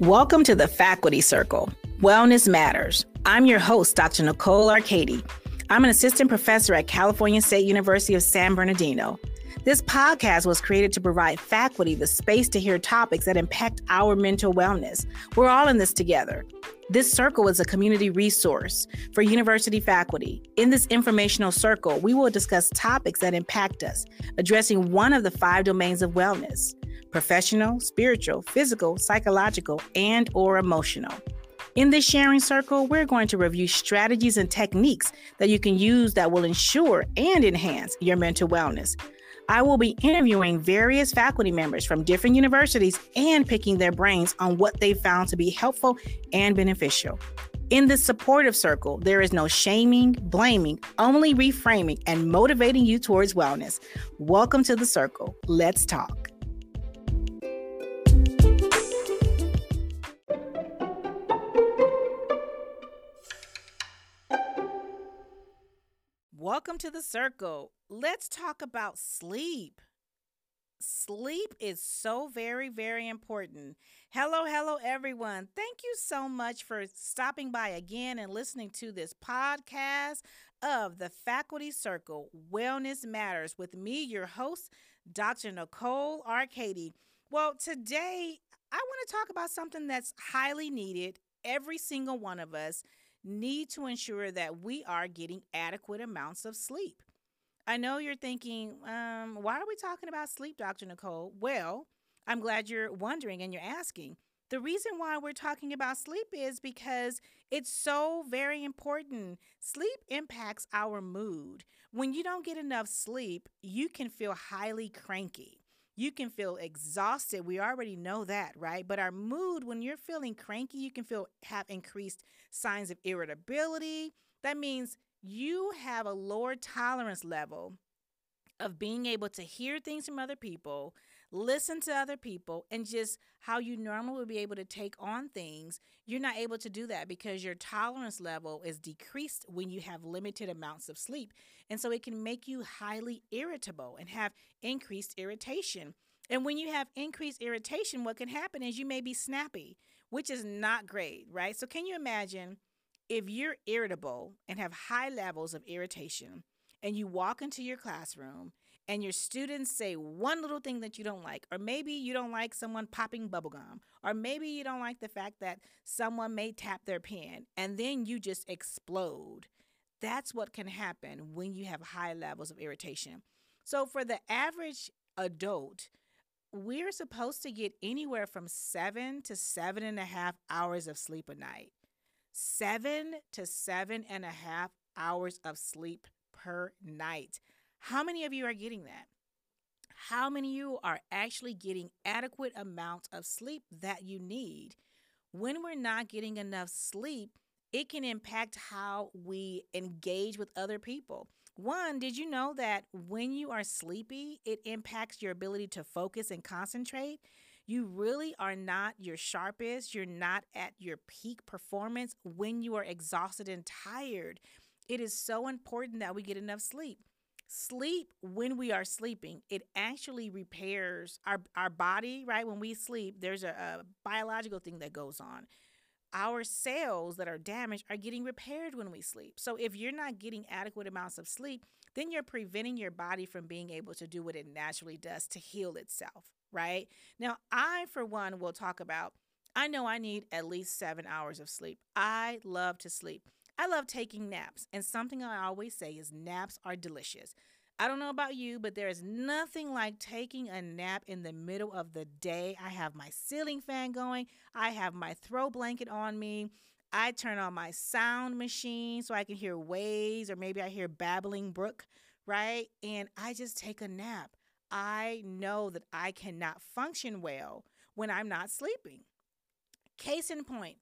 Welcome to the Faculty Circle Wellness Matters. I'm your host, Dr. Nicole Arkadie. I'm an assistant professor at California State University of San Bernardino. This podcast was created to provide faculty the space to hear topics that impact our mental wellness. We're all in this together. This circle is a community resource for university faculty. In this informational circle, we will discuss topics that impact us, addressing one of the five domains of wellness professional, spiritual, physical, psychological, and or emotional. In this sharing circle, we're going to review strategies and techniques that you can use that will ensure and enhance your mental wellness. I will be interviewing various faculty members from different universities and picking their brains on what they found to be helpful and beneficial. In this supportive circle, there is no shaming, blaming, only reframing and motivating you towards wellness. Welcome to the circle. Let's talk. Welcome to the circle. Let's talk about sleep. Sleep is so very, very important. Hello, hello, everyone. Thank you so much for stopping by again and listening to this podcast of the Faculty Circle Wellness Matters with me, your host, Dr. Nicole Arkadie. Well, today I want to talk about something that's highly needed, every single one of us need to ensure that we are getting adequate amounts of sleep. I know you're thinking, um, why are we talking about sleep, Dr. Nicole? Well, I'm glad you're wondering and you're asking. The reason why we're talking about sleep is because it's so very important. Sleep impacts our mood. When you don't get enough sleep, you can feel highly cranky you can feel exhausted. We already know that, right? But our mood, when you're feeling cranky, you can feel have increased signs of irritability. That means you have a lower tolerance level of being able to hear things from other people, listen to other people, and just how you normally would be able to take on things. You're not able to do that because your tolerance level is decreased when you have limited amounts of sleep. And so it can make you highly irritable and have increased irritation. And when you have increased irritation, what can happen is you may be snappy, which is not great, right? So, can you imagine if you're irritable and have high levels of irritation, and you walk into your classroom and your students say one little thing that you don't like, or maybe you don't like someone popping bubblegum, or maybe you don't like the fact that someone may tap their pen, and then you just explode. That's what can happen when you have high levels of irritation. So, for the average adult, we're supposed to get anywhere from seven to seven and a half hours of sleep a night. Seven to seven and a half hours of sleep per night. How many of you are getting that? How many of you are actually getting adequate amounts of sleep that you need? When we're not getting enough sleep, it can impact how we engage with other people. One, did you know that when you are sleepy, it impacts your ability to focus and concentrate? You really are not your sharpest. You're not at your peak performance when you are exhausted and tired. It is so important that we get enough sleep. Sleep, when we are sleeping, it actually repairs our, our body, right? When we sleep, there's a, a biological thing that goes on our cells that are damaged are getting repaired when we sleep. So if you're not getting adequate amounts of sleep, then you're preventing your body from being able to do what it naturally does to heal itself, right? Now, I, for one, will talk about I know I need at least seven hours of sleep. I love to sleep. I love taking naps. And something I always say is naps are delicious. I don't know about you, but there is nothing like taking a nap in the middle of the day. I have my ceiling fan going, I have my throw blanket on me. I turn on my sound machine so I can hear waves or maybe I hear babbling brook, right? And I just take a nap. I know that I cannot function well when I'm not sleeping. Case in point,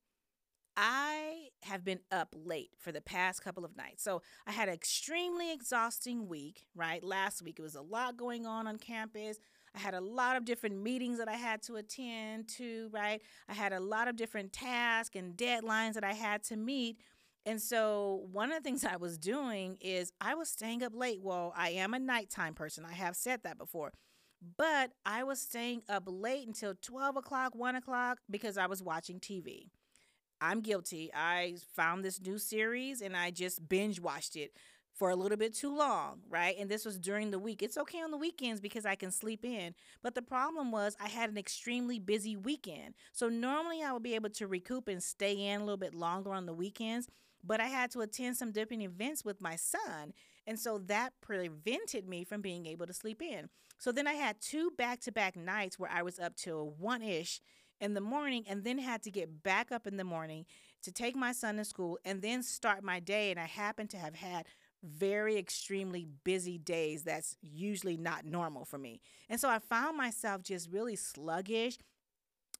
I have been up late for the past couple of nights. So I had an extremely exhausting week, right? Last week, it was a lot going on on campus. I had a lot of different meetings that I had to attend to, right? I had a lot of different tasks and deadlines that I had to meet. And so, one of the things I was doing is I was staying up late. Well, I am a nighttime person. I have said that before. But I was staying up late until 12 o'clock, 1 o'clock because I was watching TV. I'm guilty. I found this new series and I just binge watched it for a little bit too long, right? And this was during the week. It's okay on the weekends because I can sleep in. But the problem was I had an extremely busy weekend. So normally I would be able to recoup and stay in a little bit longer on the weekends, but I had to attend some different events with my son. And so that prevented me from being able to sleep in. So then I had two back to back nights where I was up till one ish in the morning and then had to get back up in the morning to take my son to school and then start my day. And I happened to have had very extremely busy days that's usually not normal for me. And so I found myself just really sluggish.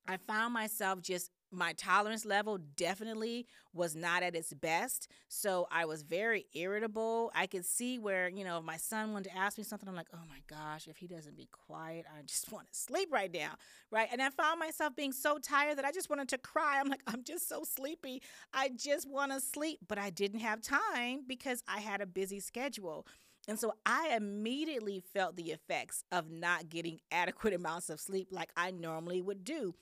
I found myself just my tolerance level definitely was not at its best. So I was very irritable. I could see where, you know, if my son wanted to ask me something, I'm like, oh my gosh, if he doesn't be quiet, I just want to sleep right now. Right. And I found myself being so tired that I just wanted to cry. I'm like, I'm just so sleepy. I just want to sleep. But I didn't have time because I had a busy schedule. And so I immediately felt the effects of not getting adequate amounts of sleep like I normally would do.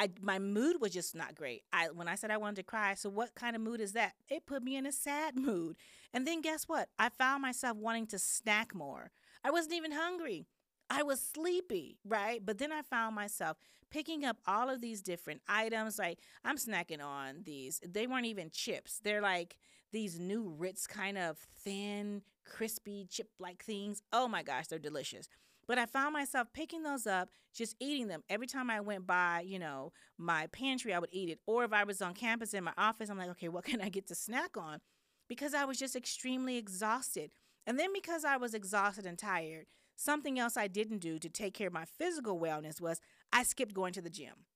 I my mood was just not great. I when I said I wanted to cry, so what kind of mood is that? It put me in a sad mood. And then guess what? I found myself wanting to snack more. I wasn't even hungry. I was sleepy, right? But then I found myself picking up all of these different items. Like I'm snacking on these. They weren't even chips. They're like these new Ritz kind of thin, crispy chip like things. Oh my gosh, they're delicious. But I found myself picking those up, just eating them. Every time I went by, you know, my pantry, I would eat it. Or if I was on campus in my office, I'm like, okay, what can I get to snack on? Because I was just extremely exhausted. And then because I was exhausted and tired, something else I didn't do to take care of my physical wellness was I skipped going to the gym.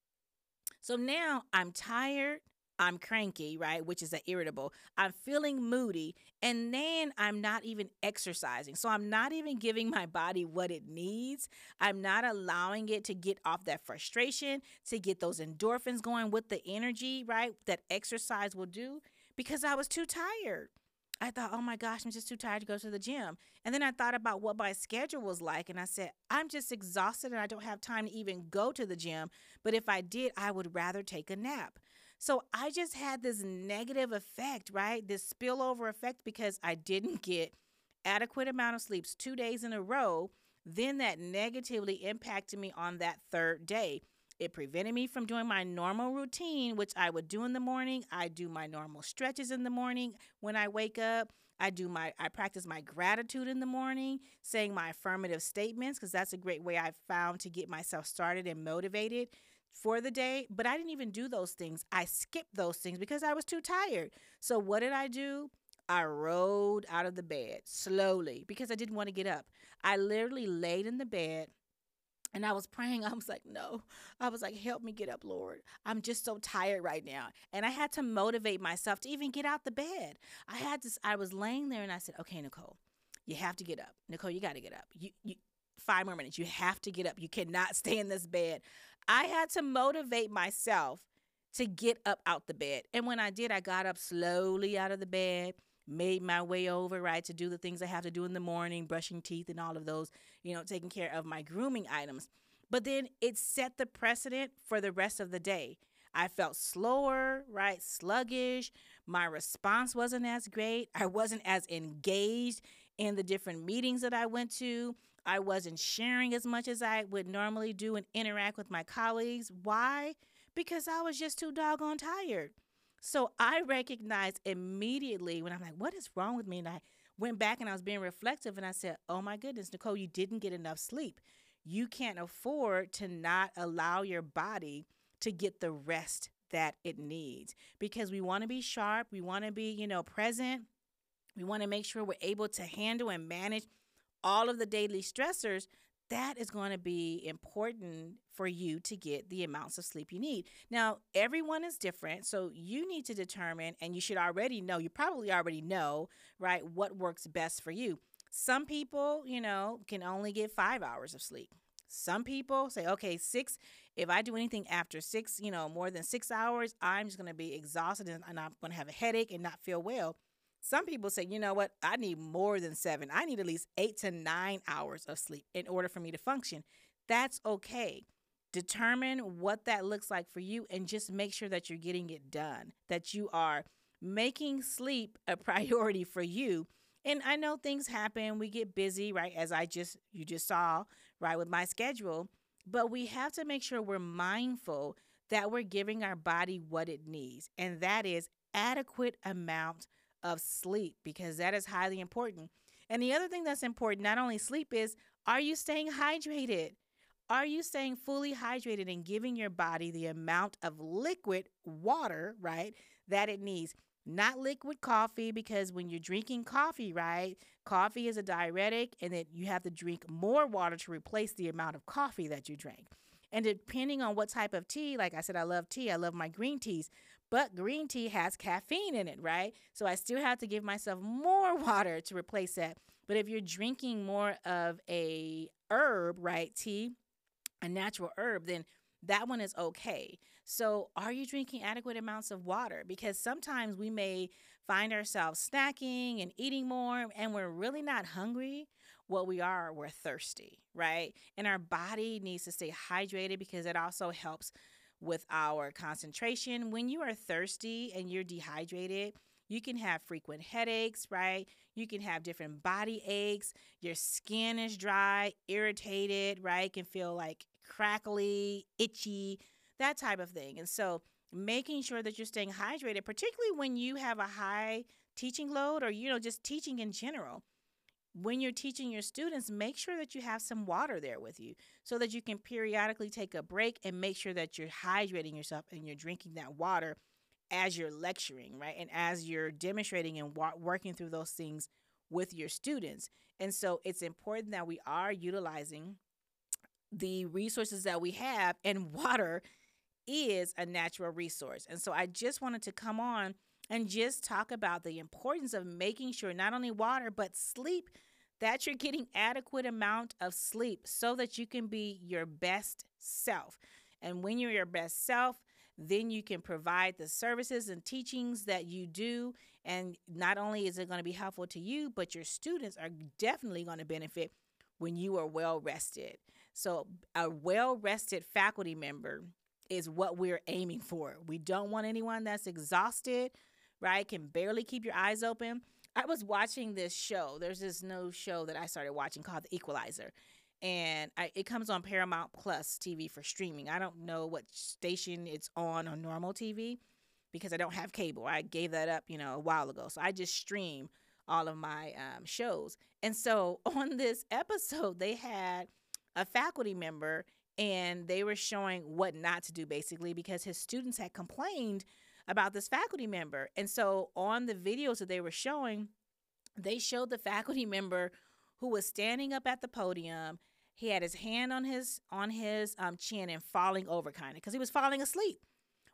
So now I'm tired, I'm cranky, right? Which is an irritable. I'm feeling moody, and then I'm not even exercising. So I'm not even giving my body what it needs. I'm not allowing it to get off that frustration, to get those endorphins going with the energy, right? That exercise will do because I was too tired. I thought, oh my gosh, I'm just too tired to go to the gym. And then I thought about what my schedule was like, and I said, I'm just exhausted and I don't have time to even go to the gym. But if I did, I would rather take a nap. So I just had this negative effect, right? This spillover effect because I didn't get adequate amount of sleeps 2 days in a row. Then that negatively impacted me on that third day. It prevented me from doing my normal routine, which I would do in the morning. I do my normal stretches in the morning when I wake up. I do my I practice my gratitude in the morning, saying my affirmative statements because that's a great way I've found to get myself started and motivated for the day, but I didn't even do those things. I skipped those things because I was too tired. So what did I do? I rolled out of the bed slowly because I didn't want to get up. I literally laid in the bed and I was praying. I was like, no. I was like, help me get up, Lord. I'm just so tired right now. And I had to motivate myself to even get out the bed. I had to, I was laying there and I said, okay, Nicole, you have to get up. Nicole, you got to get up. You, you, five more minutes. You have to get up. You cannot stay in this bed. I had to motivate myself to get up out the bed. And when I did, I got up slowly out of the bed, made my way over, right, to do the things I have to do in the morning, brushing teeth and all of those, you know, taking care of my grooming items. But then it set the precedent for the rest of the day. I felt slower, right, sluggish. My response wasn't as great. I wasn't as engaged in the different meetings that I went to. I wasn't sharing as much as I would normally do and interact with my colleagues. Why? Because I was just too doggone tired. So I recognized immediately when I'm like, what is wrong with me? And I went back and I was being reflective and I said, oh my goodness, Nicole, you didn't get enough sleep. You can't afford to not allow your body to get the rest that it needs because we want to be sharp. We want to be, you know, present. We want to make sure we're able to handle and manage all of the daily stressors, that is going to be important for you to get the amounts of sleep you need. Now, everyone is different, so you need to determine, and you should already know, you probably already know, right, what works best for you. Some people, you know, can only get five hours of sleep. Some people say, okay, six, if I do anything after six, you know, more than six hours, I'm just going to be exhausted and I'm going to have a headache and not feel well. Some people say, you know what, I need more than seven. I need at least eight to nine hours of sleep in order for me to function. That's okay. Determine what that looks like for you and just make sure that you're getting it done, that you are making sleep a priority for you. And I know things happen, we get busy, right? As I just, you just saw, right, with my schedule. But we have to make sure we're mindful that we're giving our body what it needs, and that is adequate amount of sleep because that is highly important. And the other thing that's important, not only sleep, is are you staying hydrated? Are you staying fully hydrated and giving your body the amount of liquid water, right, that it needs? Not liquid coffee, because when you're drinking coffee, right, coffee is a diuretic and that you have to drink more water to replace the amount of coffee that you drank. And depending on what type of tea, like I said, I love tea, I love my green teas. But green tea has caffeine in it, right? So I still have to give myself more water to replace that. But if you're drinking more of a herb, right, tea, a natural herb, then that one is okay. So, are you drinking adequate amounts of water? Because sometimes we may find ourselves snacking and eating more, and we're really not hungry. What we are, we're thirsty, right? And our body needs to stay hydrated because it also helps with our concentration. When you are thirsty and you're dehydrated, you can have frequent headaches, right? You can have different body aches. Your skin is dry, irritated, right? Can feel like crackly, itchy, that type of thing. And so, making sure that you're staying hydrated, particularly when you have a high teaching load or, you know, just teaching in general when you're teaching your students, make sure that you have some water there with you so that you can periodically take a break and make sure that you're hydrating yourself and you're drinking that water as you're lecturing, right? And as you're demonstrating and wa- working through those things with your students. And so it's important that we are utilizing the resources that we have, and water is a natural resource. And so I just wanted to come on and just talk about the importance of making sure not only water but sleep that you're getting adequate amount of sleep so that you can be your best self. And when you're your best self, then you can provide the services and teachings that you do and not only is it going to be helpful to you, but your students are definitely going to benefit when you are well rested. So, a well rested faculty member is what we're aiming for. We don't want anyone that's exhausted right? Can barely keep your eyes open. I was watching this show. There's this new show that I started watching called The Equalizer. And I, it comes on Paramount Plus TV for streaming. I don't know what station it's on on normal TV because I don't have cable. I gave that up, you know, a while ago. So I just stream all of my um, shows. And so on this episode, they had a faculty member and they were showing what not to do basically because his students had complained about this faculty member. And so on the videos that they were showing, they showed the faculty member who was standing up at the podium. He had his hand on his on his um, chin and falling over kind of because he was falling asleep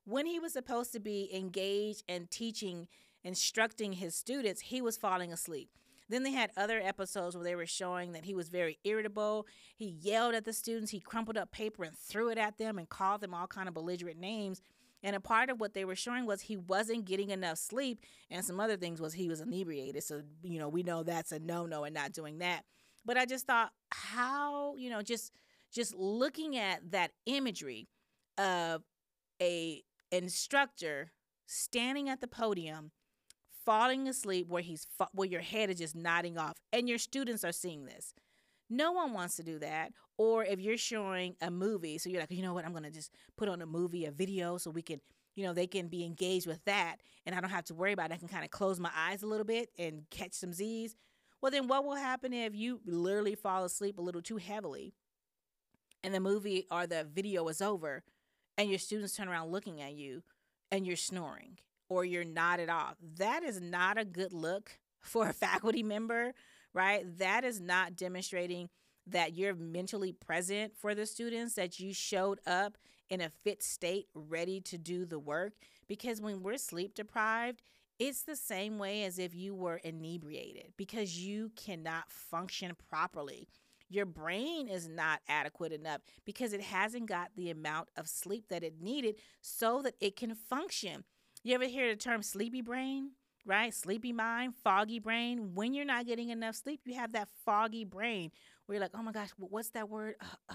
when he was supposed to be engaged and teaching, instructing his students. He was falling asleep. Then they had other episodes where they were showing that he was very irritable. He yelled at the students. He crumpled up paper and threw it at them and called them all kind of belligerent names. And a part of what they were showing was he wasn't getting enough sleep, and some other things was he was inebriated. So, you know, we know that's a no no and not doing that. But I just thought, how, you know, just just looking at that imagery of a instructor standing at the podium falling asleep where he's where your head is just nodding off and your students are seeing this no one wants to do that. Or if you're showing a movie, so you're like, you know what, I'm going to just put on a movie, a video, so we can, you know, they can be engaged with that and I don't have to worry about it. I can kind of close my eyes a little bit and catch some Z's. Well, then what will happen if you literally fall asleep a little too heavily and the movie or the video is over and your students turn around looking at you and you're snoring or you're nodded off? That is not a good look for a faculty member right? That is not demonstrating that you're mentally present for the students, that you showed up in a fit state, ready to do the work. Because when we're sleep deprived, it's the same way as if you were inebriated because you cannot function properly. Your brain is not adequate enough because it hasn't got the amount of sleep that it needed so that it can function. You ever hear the term sleepy brain? right? Sleepy mind, foggy brain. When you're not getting enough sleep, you have that foggy brain where you're like, oh my gosh, what's that word? Uh, uh,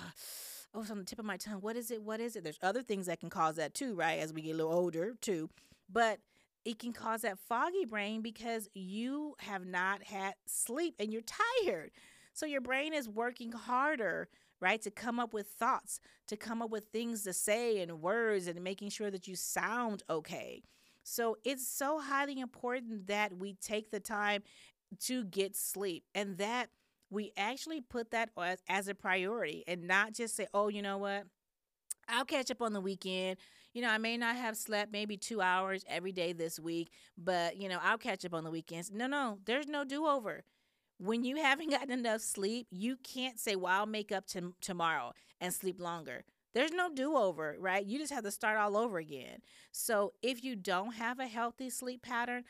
oh, it's on the tip of my tongue. What is it? What is it? There's other things that can cause that too, right? As we get a little older too. But it can cause that foggy brain because you have not had sleep and you're tired. So your brain is working harder, right, to come up with thoughts, to come up with things to say and words and making sure that you sound okay. So it's so highly important that we take the time to get sleep and that we actually put that as, as a priority and not just say, oh, you know what? I'll catch up on the weekend. You know, I may not have slept maybe two hours every day this week, but, you know, I'll catch up on the weekends. No, no, there's no do over. When you haven't gotten enough sleep, you can't say, well, I'll make up to tomorrow and sleep longer. There's no do over, right? You just have to start all over again. So if you don't have a healthy sleep pattern,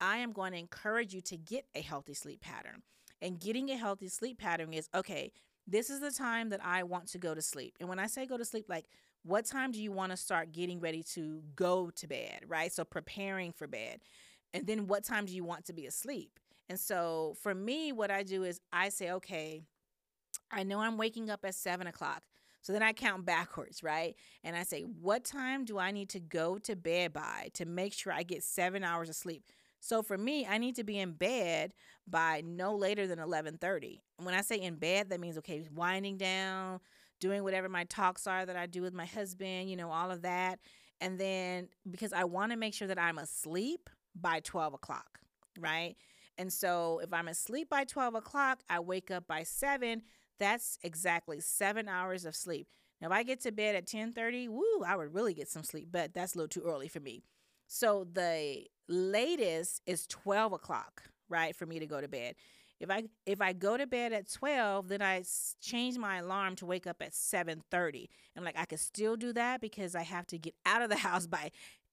I am going to encourage you to get a healthy sleep pattern. And getting a healthy sleep pattern is okay, this is the time that I want to go to sleep. And when I say go to sleep, like what time do you want to start getting ready to go to bed, right? So preparing for bed. And then what time do you want to be asleep? And so for me, what I do is I say, okay, I know I'm waking up at seven o'clock. So then I count backwards, right? And I say, what time do I need to go to bed by to make sure I get seven hours of sleep? So for me, I need to be in bed by no later than 11:30. When I say in bed, that means okay, winding down, doing whatever my talks are that I do with my husband, you know, all of that. And then because I want to make sure that I'm asleep by 12 o'clock, right? And so if I'm asleep by 12 o'clock, I wake up by 7. That's exactly seven hours of sleep. Now, if I get to bed at 10:30, woo, I would really get some sleep, but that's a little too early for me. So the latest is 12 o'clock, right, for me to go to bed. If I if I go to bed at 12, then I change my alarm to wake up at 7:30. And like I could still do that because I have to get out of the house by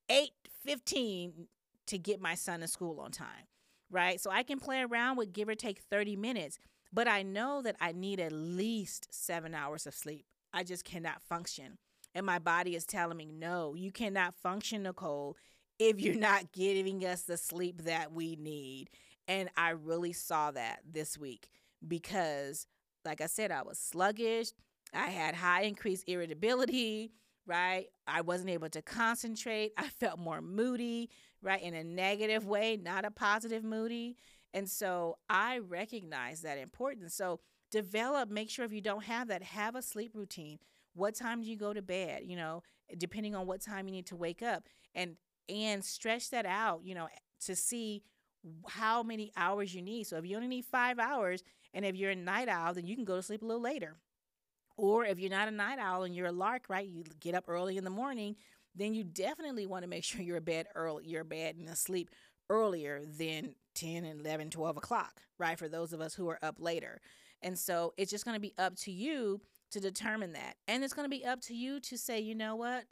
8:15 to get my son to school on time. Right? So I can play around with give or take 30 minutes, but I know that I need at least 7 hours of sleep. I just cannot function. And my body is telling me, "No, you cannot function, Nicole, if you're not giving us the sleep that we need." And I really saw that this week because, like I said, I was sluggish. I had high increased irritability, right? I wasn't able to concentrate. I felt more moody, right? In a negative way, not a positive moody. And so I recognize that importance. So develop, make sure if you don't have that, have a sleep routine. What time do you go to bed? You know, depending on what time you need to wake up. And and stretch that out, you know, to see how many hours you need. So if you only need five hours, and if you're a night owl, then you can go to sleep a little later. Or if you're not a night owl and you're a lark, right? You get up early in the morning, then you definitely want to make sure you're bed early, you're bed and asleep earlier than 10 and 11, 12 o'clock, right? For those of us who are up later. And so it's just going to be up to you to determine that. And it's going to be up to you to say, you know what?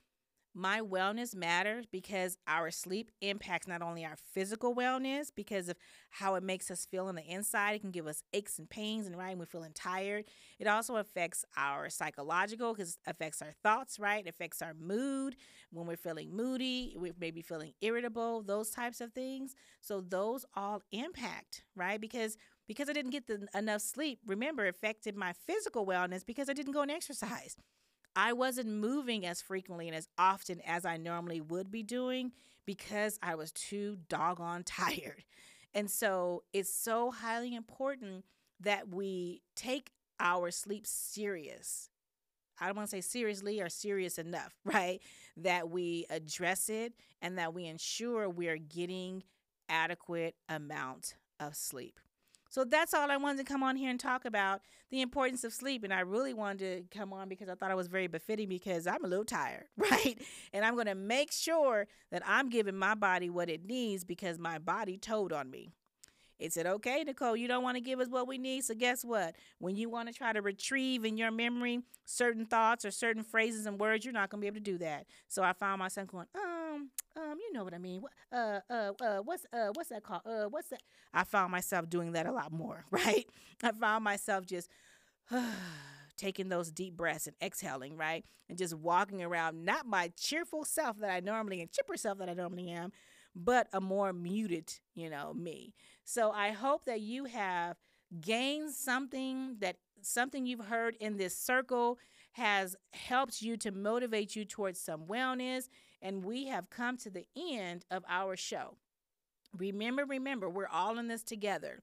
My wellness matters because our sleep impacts not only our physical wellness because of how it makes us feel on the inside it can give us aches and pains and right we're feeling tired. It also affects our psychological because it affects our thoughts right? It affects our mood. When we're feeling moody we may be feeling irritable those types of things. So those all impact right? Because because i didn't get the, enough sleep remember affected my physical wellness because i didn't go and exercise I wasn't moving as frequently and as often as I normally would be doing because I was too doggone tired. And so it's so highly important that we take our sleep serious. I don't want to say seriously or serious enough, right? That we address it and that we ensure we are getting adequate amount of sleep. So that's all I wanted to come on here and talk about the importance of sleep. And I really wanted to come on because I thought it was very befitting because I'm a little tired, right? And I'm going to make sure that I'm giving my body what it needs because my body told on me. It said, okay, Nicole, you don't want to give us what we need. So guess what? When you want to try to retrieve in your memory certain thoughts or certain phrases and words, you're not going to be able to do that. So I found myself going, uh, um, um, you know what I mean? Uh, uh, uh, what's uh, what's that called? Uh, what's that? I found myself doing that a lot more, right? I found myself just taking those deep breaths and exhaling, right, and just walking around, not my cheerful self that I normally and chipper self that I normally am, but a more muted, you know, me. So I hope that you have gained something that something you've heard in this circle has helped you to motivate you towards some wellness. And we have come to the end of our show. Remember, remember, we're all in this together.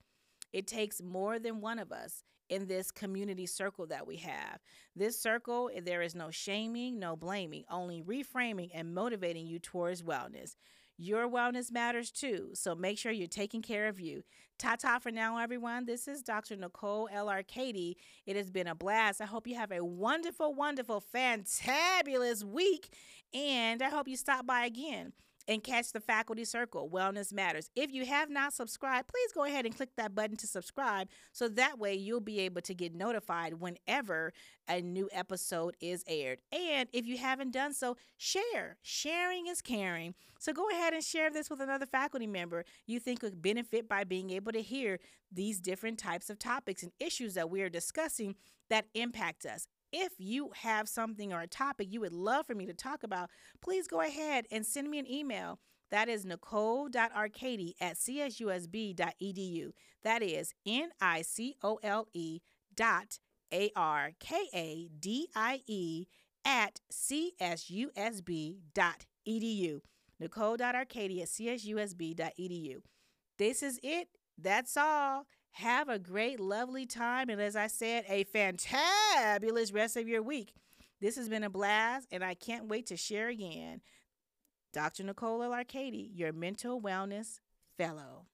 It takes more than one of us in this community circle that we have. This circle, there is no shaming, no blaming, only reframing and motivating you towards wellness. Your wellness matters too, so make sure you're taking care of you. Ta ta for now, everyone. This is Dr. Nicole L. Arkadie. It has been a blast. I hope you have a wonderful, wonderful, fantabulous week, and I hope you stop by again and catch the faculty circle wellness matters. If you have not subscribed please go ahead and click that button to subscribe so that way you'll be able to get notified whenever a new episode is aired. And if you haven't done so share. Sharing is caring. So go ahead and share this with another faculty member you think would benefit by being able to hear these different types of topics and issues that we are discussing that impact us if you have something or a topic you would love for me to talk about, please go ahead and send me an email. That is nicole.arkadie at csusb.edu. That is N I C O L E dot A R K A D I E at csusb.edu. Nicole.arkadie at csusb.edu. This is it. That's all. Have a great, lovely time. And as I said, a fantabulous rest of your week. This has been a blast, and I can't wait to share again. Dr. Nicola Arkadie, your mental wellness fellow.